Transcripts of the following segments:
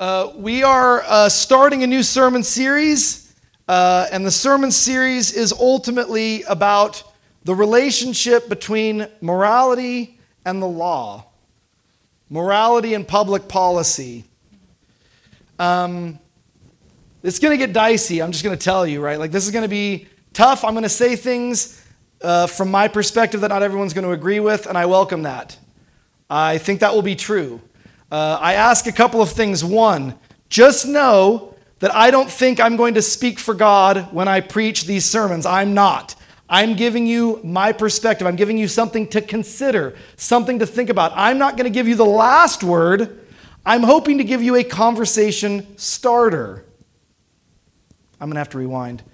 Uh, we are uh, starting a new sermon series, uh, and the sermon series is ultimately about the relationship between morality and the law, morality and public policy. Um, it's going to get dicey, I'm just going to tell you, right? Like, this is going to be tough. I'm going to say things uh, from my perspective that not everyone's going to agree with, and I welcome that. I think that will be true. Uh, I ask a couple of things. One, just know that I don't think I'm going to speak for God when I preach these sermons. I'm not. I'm giving you my perspective. I'm giving you something to consider, something to think about. I'm not going to give you the last word. I'm hoping to give you a conversation starter. I'm going to have to rewind.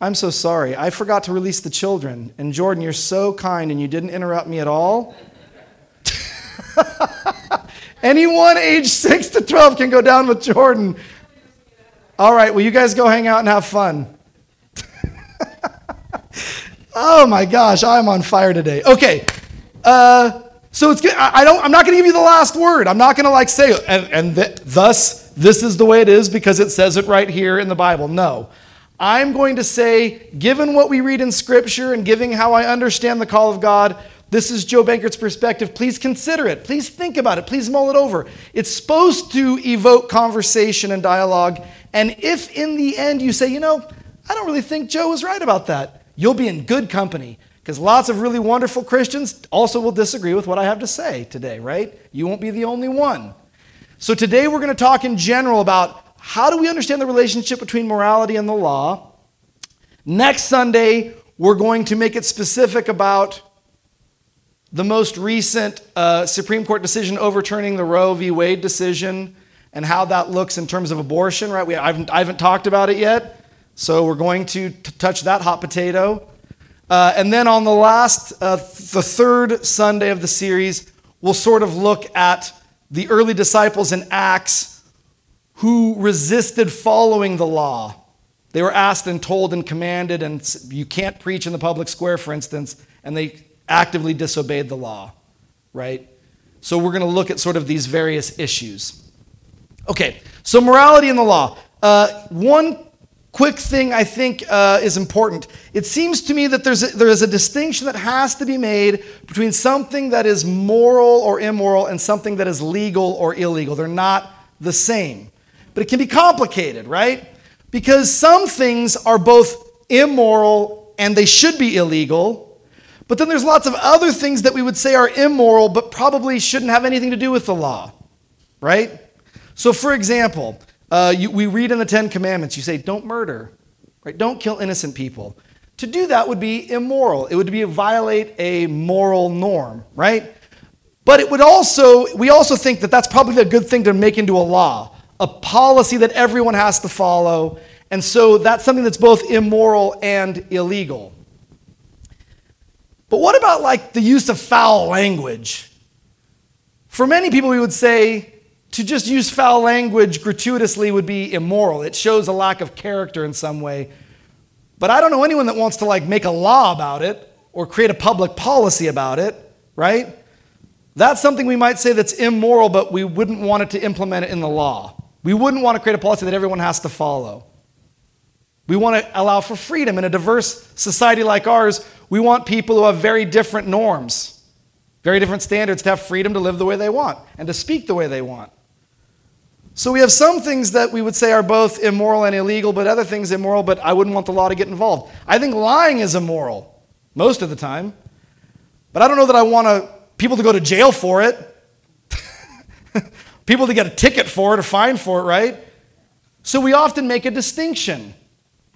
I'm so sorry. I forgot to release the children. And Jordan, you're so kind and you didn't interrupt me at all. Anyone age 6 to 12 can go down with Jordan. All right, well, you guys go hang out and have fun. oh my gosh, I'm on fire today. Okay, uh, so it's. I don't. I'm not going to give you the last word. I'm not going to like say and, and th- thus this is the way it is because it says it right here in the Bible. No, I'm going to say, given what we read in Scripture and giving how I understand the call of God, this is Joe Bankard's perspective. Please consider it. Please think about it. Please mull it over. It's supposed to evoke conversation and dialogue. And if in the end you say, you know, I don't really think Joe was right about that, you'll be in good company because lots of really wonderful Christians also will disagree with what I have to say today, right? You won't be the only one. So today we're going to talk in general about how do we understand the relationship between morality and the law. Next Sunday, we're going to make it specific about the most recent uh, Supreme Court decision overturning the Roe v. Wade decision and how that looks in terms of abortion, right? We, I, haven't, I haven't talked about it yet, so we're going to t- touch that hot potato. Uh, and then on the last, uh, the third Sunday of the series, we'll sort of look at the early disciples in Acts who resisted following the law. They were asked and told and commanded, and you can't preach in the public square, for instance, and they actively disobeyed the law, right? So we're going to look at sort of these various issues. Okay, so morality and the law. Uh, one quick thing I think uh, is important. It seems to me that there's a, there is a distinction that has to be made between something that is moral or immoral and something that is legal or illegal. They're not the same. But it can be complicated, right? Because some things are both immoral and they should be illegal, but then there's lots of other things that we would say are immoral, but probably shouldn't have anything to do with the law, right? So, for example, uh, you, we read in the Ten Commandments, you say, don't murder, right? Don't kill innocent people. To do that would be immoral. It would be violate a moral norm, right? But it would also, we also think that that's probably a good thing to make into a law, a policy that everyone has to follow. And so that's something that's both immoral and illegal. But what about like the use of foul language? For many people, we would say to just use foul language gratuitously would be immoral. It shows a lack of character in some way. But I don't know anyone that wants to like make a law about it or create a public policy about it, right? That's something we might say that's immoral, but we wouldn't want it to implement it in the law. We wouldn't want to create a policy that everyone has to follow. We want to allow for freedom. In a diverse society like ours, we want people who have very different norms, very different standards to have freedom to live the way they want and to speak the way they want. So we have some things that we would say are both immoral and illegal, but other things immoral, but I wouldn't want the law to get involved. I think lying is immoral most of the time, but I don't know that I want to, people to go to jail for it, people to get a ticket for it or fine for it, right? So we often make a distinction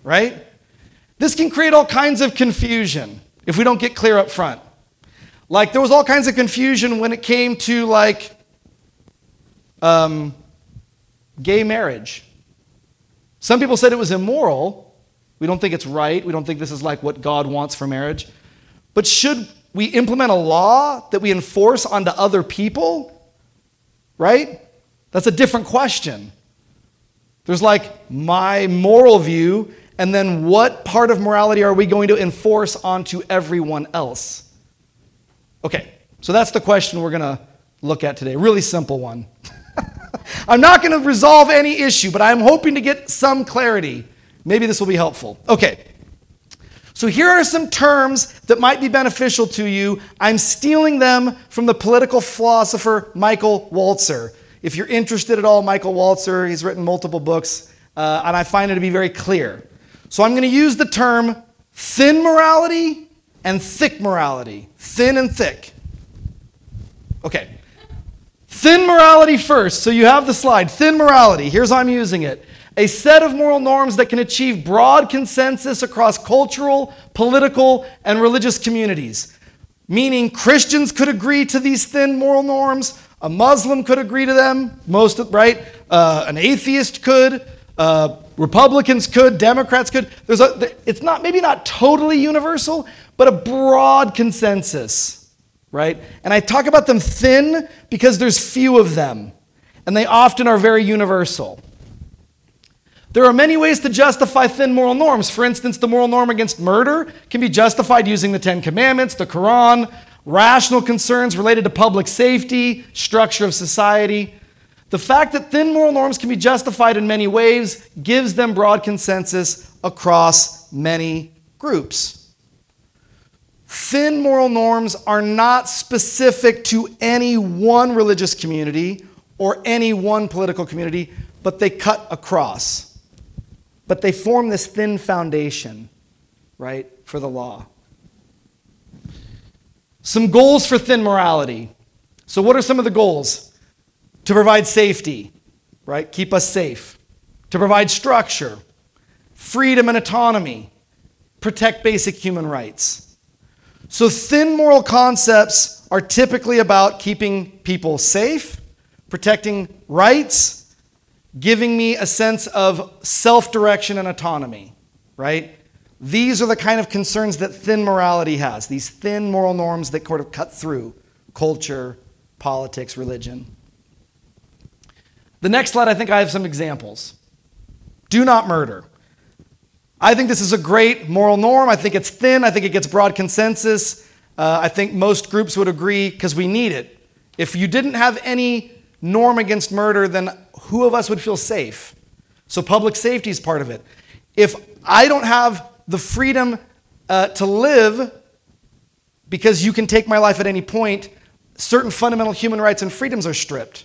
right? This can create all kinds of confusion if we don't get clear up front. Like, there was all kinds of confusion when it came to, like, um, gay marriage. Some people said it was immoral. We don't think it's right. We don't think this is like what God wants for marriage. But should we implement a law that we enforce onto other people? Right? That's a different question. There's like my moral view, and then what part of morality are we going to enforce onto everyone else? Okay, so that's the question we're going to look at today. Really simple one. I'm not going to resolve any issue, but I'm hoping to get some clarity. Maybe this will be helpful. Okay. So here are some terms that might be beneficial to you. I'm stealing them from the political philosopher Michael Walzer. If you're interested at all, Michael Walzer, he's written multiple books, uh, and I find it to be very clear. So I'm going to use the term thin morality and thick morality. Thin and thick. Okay. Thin morality first. So you have the slide. Thin morality. Here's how I'm using it a set of moral norms that can achieve broad consensus across cultural, political, and religious communities. Meaning Christians could agree to these thin moral norms, a Muslim could agree to them, most right? Uh, an atheist could, uh, Republicans could, Democrats could. There's a, it's not maybe not totally universal, but a broad consensus, right? And I talk about them thin because there's few of them, and they often are very universal. There are many ways to justify thin moral norms. For instance, the moral norm against murder can be justified using the Ten Commandments, the Quran, rational concerns related to public safety, structure of society. The fact that thin moral norms can be justified in many ways gives them broad consensus across many groups. Thin moral norms are not specific to any one religious community or any one political community, but they cut across. But they form this thin foundation, right, for the law. Some goals for thin morality. So, what are some of the goals? To provide safety, right? Keep us safe. To provide structure, freedom and autonomy, protect basic human rights. So, thin moral concepts are typically about keeping people safe, protecting rights, giving me a sense of self direction and autonomy, right? These are the kind of concerns that thin morality has, these thin moral norms that sort of cut through culture, politics, religion. The next slide, I think I have some examples. Do not murder. I think this is a great moral norm. I think it's thin. I think it gets broad consensus. Uh, I think most groups would agree because we need it. If you didn't have any norm against murder, then who of us would feel safe? So, public safety is part of it. If I don't have the freedom uh, to live because you can take my life at any point, certain fundamental human rights and freedoms are stripped.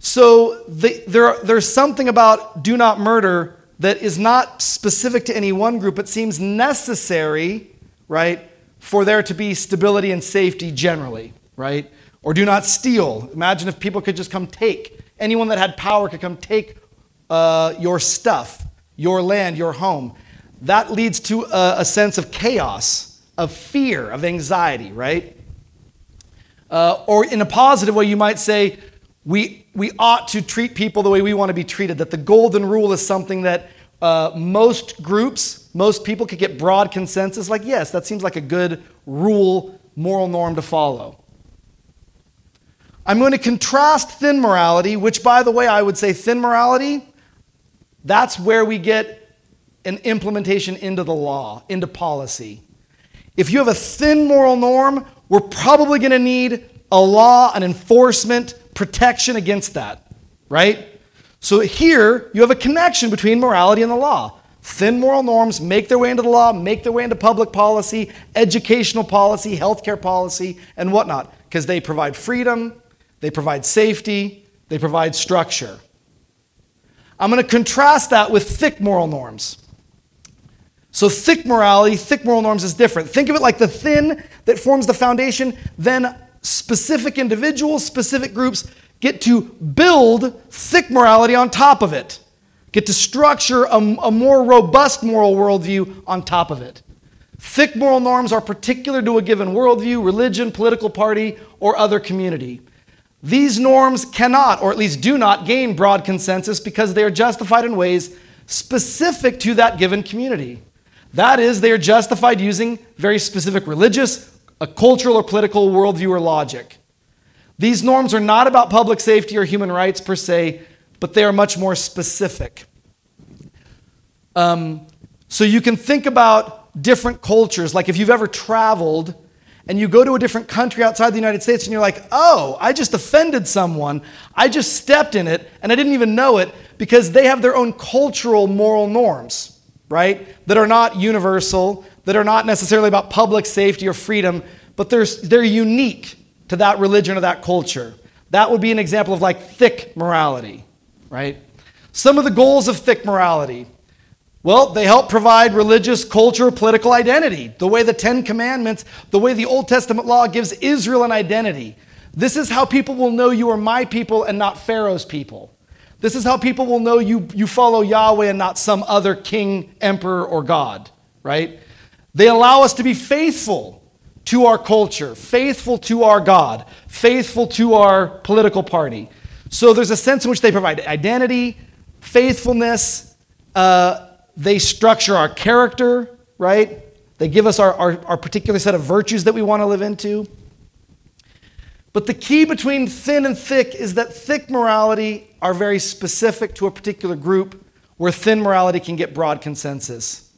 So, the, there, there's something about do not murder that is not specific to any one group. It seems necessary, right, for there to be stability and safety generally, right? Or do not steal. Imagine if people could just come take Anyone that had power could come take uh, your stuff, your land, your home. That leads to a, a sense of chaos, of fear, of anxiety, right? Uh, or in a positive way, you might say, we, we ought to treat people the way we want to be treated. That the golden rule is something that uh, most groups, most people could get broad consensus like, yes, that seems like a good rule, moral norm to follow. I'm going to contrast thin morality, which, by the way, I would say thin morality, that's where we get an implementation into the law, into policy. If you have a thin moral norm, we're probably going to need a law, an enforcement, protection against that, right? So here, you have a connection between morality and the law. Thin moral norms make their way into the law, make their way into public policy, educational policy, healthcare policy, and whatnot, because they provide freedom, they provide safety, they provide structure. I'm going to contrast that with thick moral norms. So, thick morality, thick moral norms is different. Think of it like the thin that forms the foundation, then specific individuals, specific groups get to build thick morality on top of it, get to structure a, a more robust moral worldview on top of it. Thick moral norms are particular to a given worldview, religion, political party, or other community. These norms cannot, or at least do not, gain broad consensus because they are justified in ways specific to that given community. That is, they are justified using very specific religious, a cultural, or political worldview or logic. These norms are not about public safety or human rights per se, but they are much more specific. Um, so you can think about different cultures. Like if you've ever traveled and you go to a different country outside the United States and you're like, oh, I just offended someone. I just stepped in it and I didn't even know it because they have their own cultural moral norms, right? That are not universal, that are not necessarily about public safety or freedom, but they're, they're unique to that religion or that culture. That would be an example of like thick morality, right? Some of the goals of thick morality well, they help provide religious, culture, political identity. The way the Ten Commandments, the way the Old Testament law gives Israel an identity. This is how people will know you are my people and not Pharaoh's people. This is how people will know you, you follow Yahweh and not some other king, emperor, or God, right? They allow us to be faithful to our culture, faithful to our God, faithful to our political party. So there's a sense in which they provide identity, faithfulness, uh, they structure our character, right? They give us our, our, our particular set of virtues that we want to live into. But the key between thin and thick is that thick morality are very specific to a particular group, where thin morality can get broad consensus.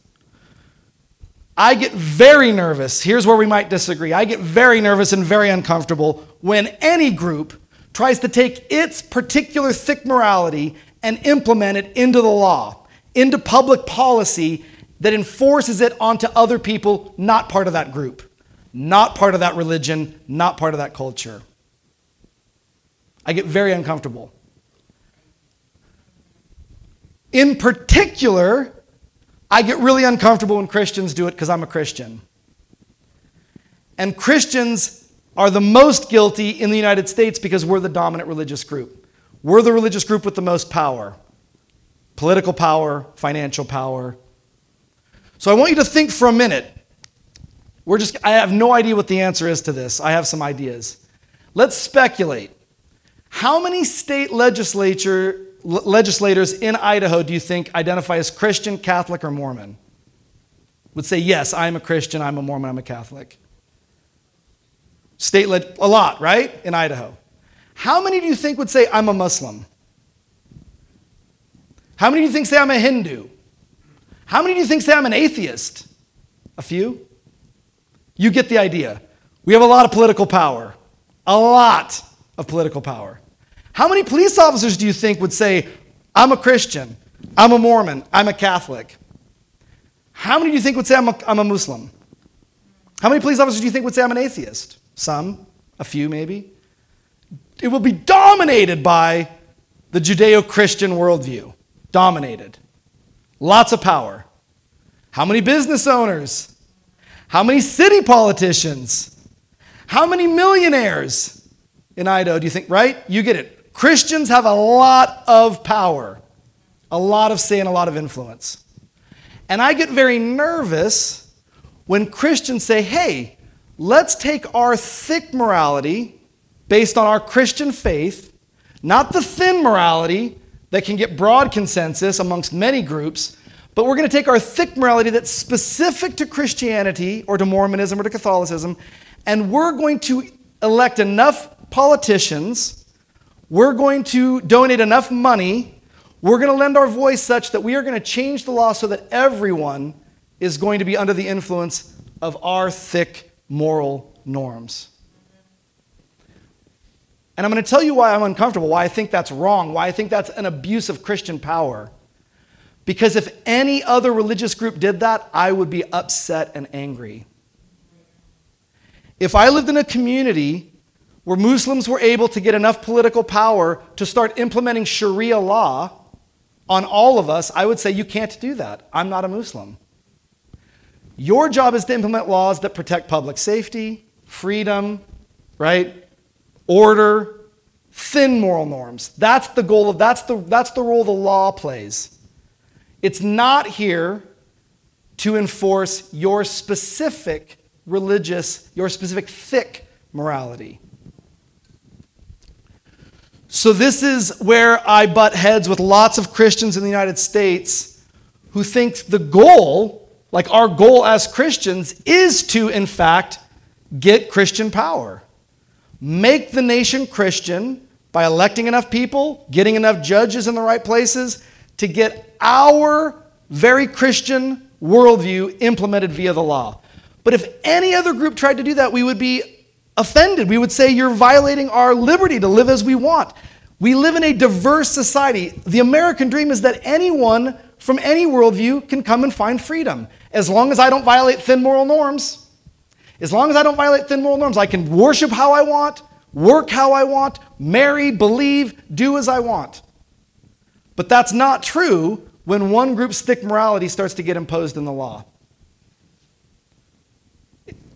I get very nervous. Here's where we might disagree. I get very nervous and very uncomfortable when any group tries to take its particular thick morality and implement it into the law into public policy that enforces it onto other people not part of that group, not part of that religion, not part of that culture. I get very uncomfortable. In particular, I get really uncomfortable when Christians do it because I'm a Christian. And Christians are the most guilty in the United States because we're the dominant religious group. We're the religious group with the most power political power, financial power. So I want you to think for a minute. We're just, I have no idea what the answer is to this. I have some ideas. Let's speculate. How many state legislature, legislators in Idaho do you think identify as Christian, Catholic, or Mormon? Would say, yes, I'm a Christian, I'm a Mormon, I'm a Catholic. State, led, a lot, right? In Idaho. How many do you think would say, I'm a Muslim? How many do you think say I'm a Hindu? How many do you think say I'm an atheist? A few? You get the idea. We have a lot of political power. A lot of political power. How many police officers do you think would say, I'm a Christian, I'm a Mormon, I'm a Catholic? How many do you think would say, I'm a, I'm a Muslim? How many police officers do you think would say, I'm an atheist? Some, a few maybe. It will be dominated by the Judeo Christian worldview dominated. Lots of power. How many business owners? How many city politicians? How many millionaires in Idaho do you think, right? You get it. Christians have a lot of power, a lot of say, and a lot of influence. And I get very nervous when Christians say, hey, let's take our thick morality based on our Christian faith, not the thin morality that can get broad consensus amongst many groups, but we're going to take our thick morality that's specific to Christianity or to Mormonism or to Catholicism, and we're going to elect enough politicians, we're going to donate enough money, we're going to lend our voice such that we are going to change the law so that everyone is going to be under the influence of our thick moral norms. And I'm going to tell you why I'm uncomfortable, why I think that's wrong, why I think that's an abuse of Christian power. Because if any other religious group did that, I would be upset and angry. If I lived in a community where Muslims were able to get enough political power to start implementing Sharia law on all of us, I would say, You can't do that. I'm not a Muslim. Your job is to implement laws that protect public safety, freedom, right? order, thin moral norms. That's the goal of that's the that's the role the law plays. It's not here to enforce your specific religious, your specific thick morality. So, this is where I butt heads with lots of Christians in the United States who think the goal, like our goal as Christians, is to, in fact, get Christian power make the nation Christian by electing enough people, getting enough judges in the right places to get our very Christian worldview implemented via the law. But if any other group tried to do that, we would be offended. We would say, You're violating our liberty to live as we want. We live in a diverse society. The American dream is that anyone from any worldview can come and find freedom. As long as I don't violate thin moral norms, as long as I don't violate thin moral norms, I can worship how I want, work how I want, marry, believe, do as I want. But that's not true when one group's thick morality starts to get imposed in the law.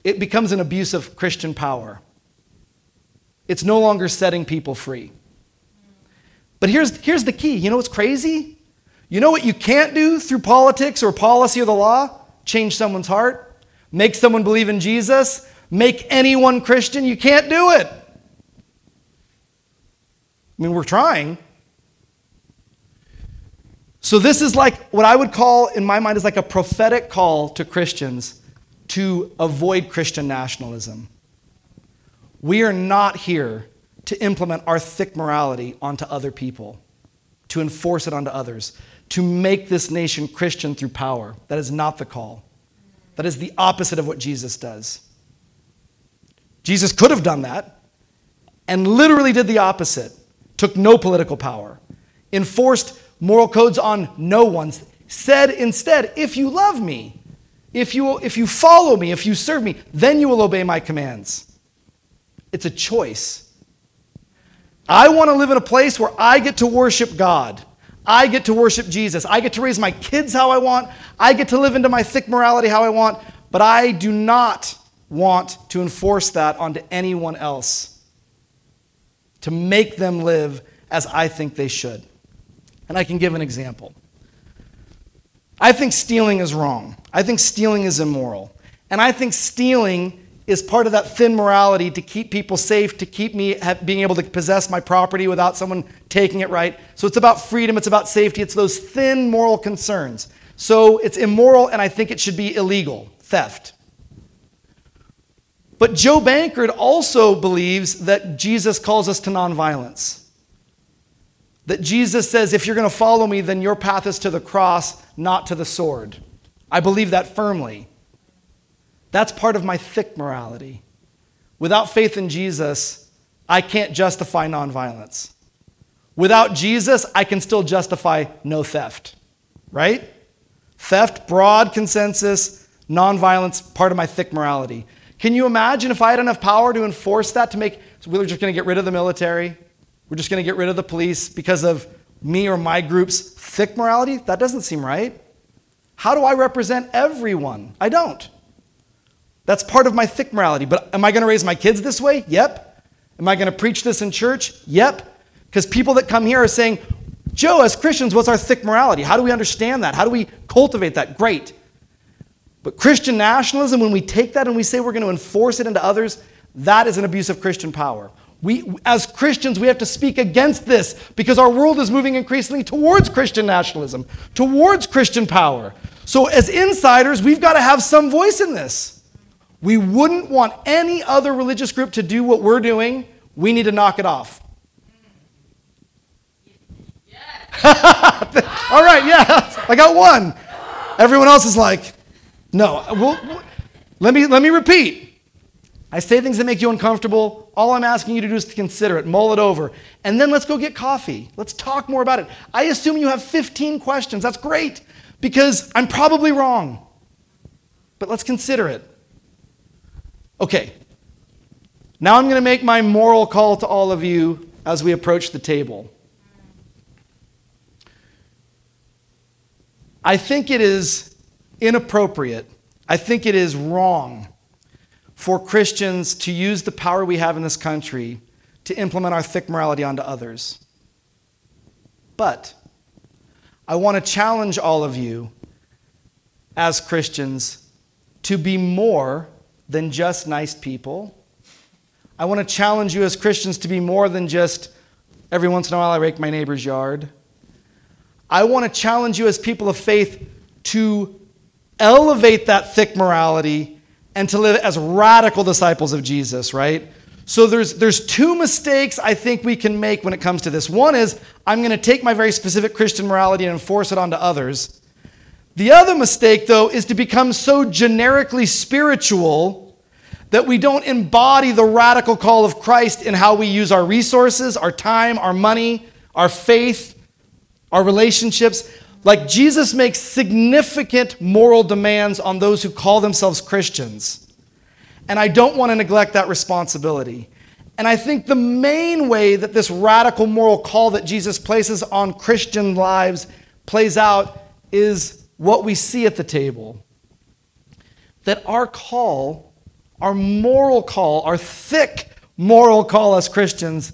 It becomes an abuse of Christian power. It's no longer setting people free. But here's, here's the key. You know what's crazy? You know what you can't do through politics or policy or the law? Change someone's heart, make someone believe in Jesus, make anyone Christian. You can't do it. I mean, we're trying. So, this is like what I would call, in my mind, is like a prophetic call to Christians to avoid Christian nationalism. We are not here to implement our thick morality onto other people, to enforce it onto others, to make this nation Christian through power. That is not the call. That is the opposite of what Jesus does. Jesus could have done that and literally did the opposite, took no political power, enforced moral codes on no one, said instead, if you love me, if you, if you follow me, if you serve me, then you will obey my commands. It's a choice. I want to live in a place where I get to worship God. I get to worship Jesus. I get to raise my kids how I want. I get to live into my thick morality how I want. But I do not want to enforce that onto anyone else, to make them live as I think they should. And I can give an example. I think stealing is wrong. I think stealing is immoral. And I think stealing is part of that thin morality to keep people safe, to keep me being able to possess my property without someone taking it right. So it's about freedom, it's about safety, it's those thin moral concerns. So it's immoral, and I think it should be illegal theft. But Joe Bankard also believes that Jesus calls us to nonviolence. That Jesus says, if you're going to follow me, then your path is to the cross, not to the sword. I believe that firmly. That's part of my thick morality. Without faith in Jesus, I can't justify nonviolence. Without Jesus, I can still justify no theft, right? Theft, broad consensus, nonviolence, part of my thick morality. Can you imagine if I had enough power to enforce that to make, so we are just going to get rid of the military? We're just going to get rid of the police because of me or my group's thick morality? That doesn't seem right. How do I represent everyone? I don't. That's part of my thick morality. But am I going to raise my kids this way? Yep. Am I going to preach this in church? Yep. Because people that come here are saying, Joe, as Christians, what's our thick morality? How do we understand that? How do we cultivate that? Great. But Christian nationalism, when we take that and we say we're going to enforce it into others, that is an abuse of Christian power. We, as Christians, we have to speak against this because our world is moving increasingly towards Christian nationalism, towards Christian power. So, as insiders, we've got to have some voice in this. We wouldn't want any other religious group to do what we're doing. We need to knock it off. All right, yeah, I got one. Everyone else is like, no. We'll, let, me, let me repeat. I say things that make you uncomfortable. All I'm asking you to do is to consider it, mull it over, and then let's go get coffee. Let's talk more about it. I assume you have 15 questions. That's great because I'm probably wrong. But let's consider it. Okay. Now I'm going to make my moral call to all of you as we approach the table. I think it is inappropriate. I think it is wrong for Christians to use the power we have in this country to implement our thick morality onto others. But I want to challenge all of you as Christians to be more than just nice people. I want to challenge you as Christians to be more than just every once in a while I rake my neighbor's yard. I want to challenge you as people of faith to elevate that thick morality and to live as radical disciples of Jesus, right? So there's, there's two mistakes I think we can make when it comes to this. One is I'm going to take my very specific Christian morality and enforce it onto others. The other mistake, though, is to become so generically spiritual that we don't embody the radical call of Christ in how we use our resources, our time, our money, our faith, our relationships. Like Jesus makes significant moral demands on those who call themselves Christians. And I don't want to neglect that responsibility. And I think the main way that this radical moral call that Jesus places on Christian lives plays out is what we see at the table. That our call, our moral call, our thick moral call as Christians,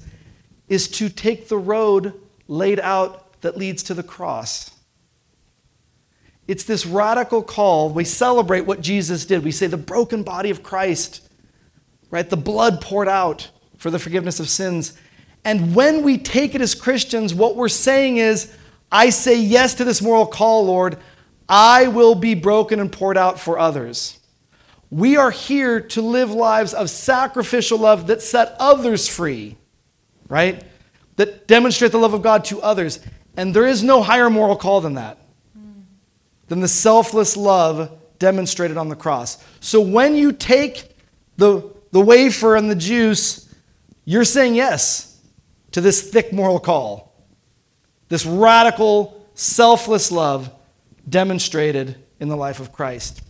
is to take the road laid out that leads to the cross. It's this radical call. We celebrate what Jesus did. We say the broken body of Christ, right? The blood poured out for the forgiveness of sins. And when we take it as Christians, what we're saying is, I say yes to this moral call, Lord. I will be broken and poured out for others. We are here to live lives of sacrificial love that set others free, right? That demonstrate the love of God to others. And there is no higher moral call than that, than the selfless love demonstrated on the cross. So when you take the, the wafer and the juice you're saying yes to this thick moral call, this radical, selfless love demonstrated in the life of Christ.